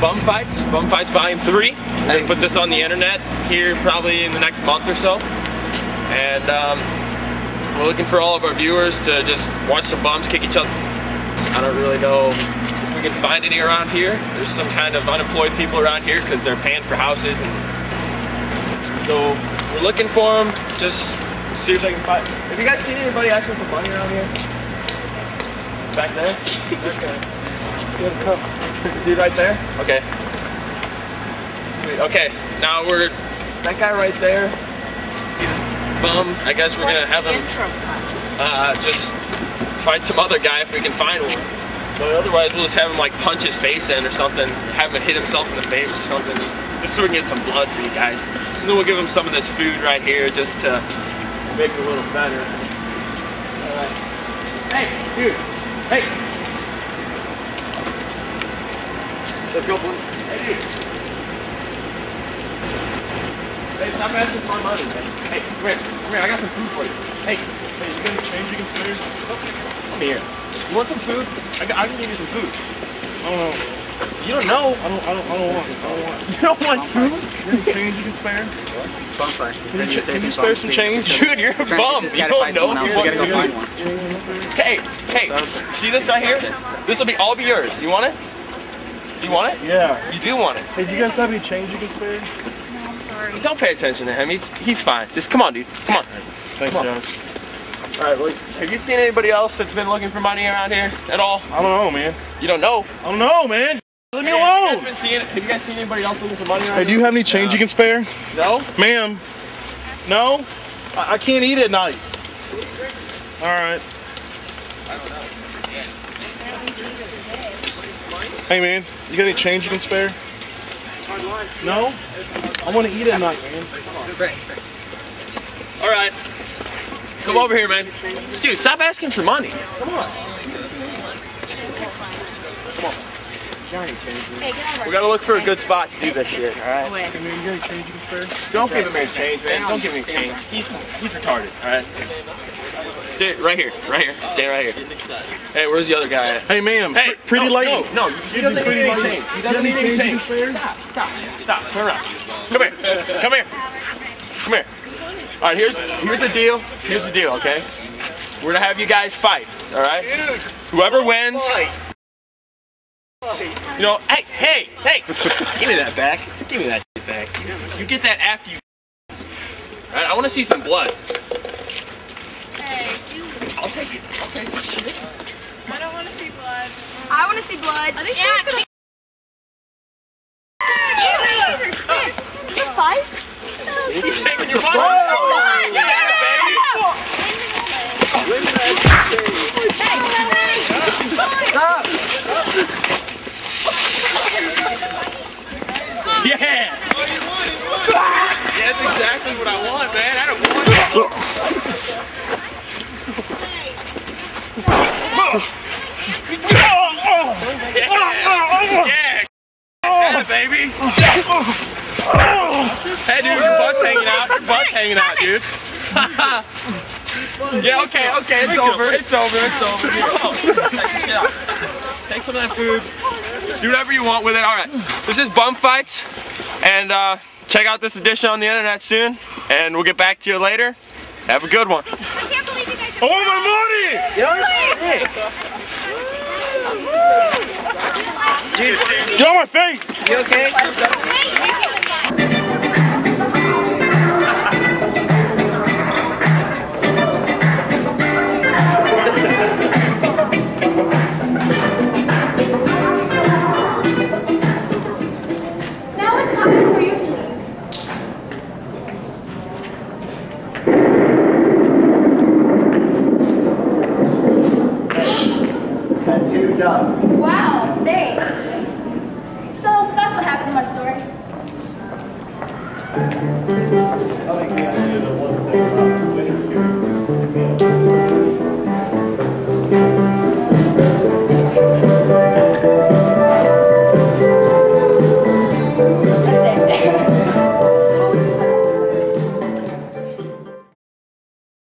Bum Fights, Bum Fights Volume 3. We're gonna put this on the internet here probably in the next month or so. And um, we're looking for all of our viewers to just watch some bums kick each other. I don't really know if we can find any around here. There's some kind of unemployed people around here because they're paying for houses. And so we're looking for them. Just see if they can find. Have you guys seen anybody asking for money around here? Back there? Okay. Let's get a cup. Dude right there? Okay. Sweet. Okay, now we're, that guy right there, he's bum. I guess we're gonna have him uh, just find some other guy if we can find one. But otherwise, we'll just have him like punch his face in or something, have him hit himself in the face or something, just, just so we can get some blood for you guys. And then we'll give him some of this food right here just to make it a little better. Alright. Hey, dude. Hey. What's up, Copeland? Hey, dude. Hey, stop asking for money, man. Hey, come here. Come here. I got some food for you. Hey, hey, you got any change you can spare? Come here. You want some food? I, got, I can give you some food. I don't. You don't know. I don't. I don't. I don't want. I don't want. You don't want food? Any change you can spare? Bum fight. Can you, can you spare some change? Dude, you're a bum. You don't know someone else. you want gotta go find one. Hey, hey, see this right here? This will be all be yours. You want it? You want it? Yeah. You do want it. Hey, do you guys have any change you can spare? No, I'm sorry. Don't pay attention to him. He's he's fine. Just come on, dude. Come on. Thanks, Come on. guys. All right. Well, have you seen anybody else that's been looking for money around here at all? I don't know, man. You don't know. I don't know, man. Leave me Hey, have, you guys alone. been seeing, have you guys seen anybody else looking for money around Hey, do you have any change you can spare, No. ma'am? No. I, I can't eat at night. All right. Hey, man. You got any change you can spare? No. I want to eat at night, man. All right. Come over here, man. Dude, stop asking for money. Come on. We gotta look for a good spot to do this shit, alright? Hey, man, you got any change you can? Don't give him any change, man. Don't give him any change. He's, he's retarded, alright? Stay right here, right here. Stay right here. Hey, where's the other guy at? Hey, ma'am. Hey, pr- pretty no, lady. No, no, he doesn't need pretty any change. He You doesn't need any any change. change you can Stop, stop, stop. Turn around. Come here. Come here. Come here. All right, here's here's the deal. Here's the deal, okay? We're gonna have you guys fight, all right? Whoever wins. You know, hey, hey, hey! Give me that back. Give me that back. You get that after you. All right, I want to see some blood. Hey, I'll take it. I'll take it. I don't want to see blood. I want to see blood. Are they yeah, gonna... Is this a fight? He's taking your blood. Oh, God! Yeah, baby. Yeah! That's exactly what I want, man. I don't want Yeah! Yeah! That's it, baby! Hey, dude, your butt's hanging out. Your butt's hanging out, dude. yeah, okay, okay, it's over. It's over. It's over. Here, come on. Take some of that food. Do whatever you want with it. All right. This is Bum Fights, and uh, check out this edition on the internet soon. And we'll get back to you later. Have a good one. I can't believe you guys I want my! Get on my face! You okay? Done. Wow, thanks. So that's what happened to my story.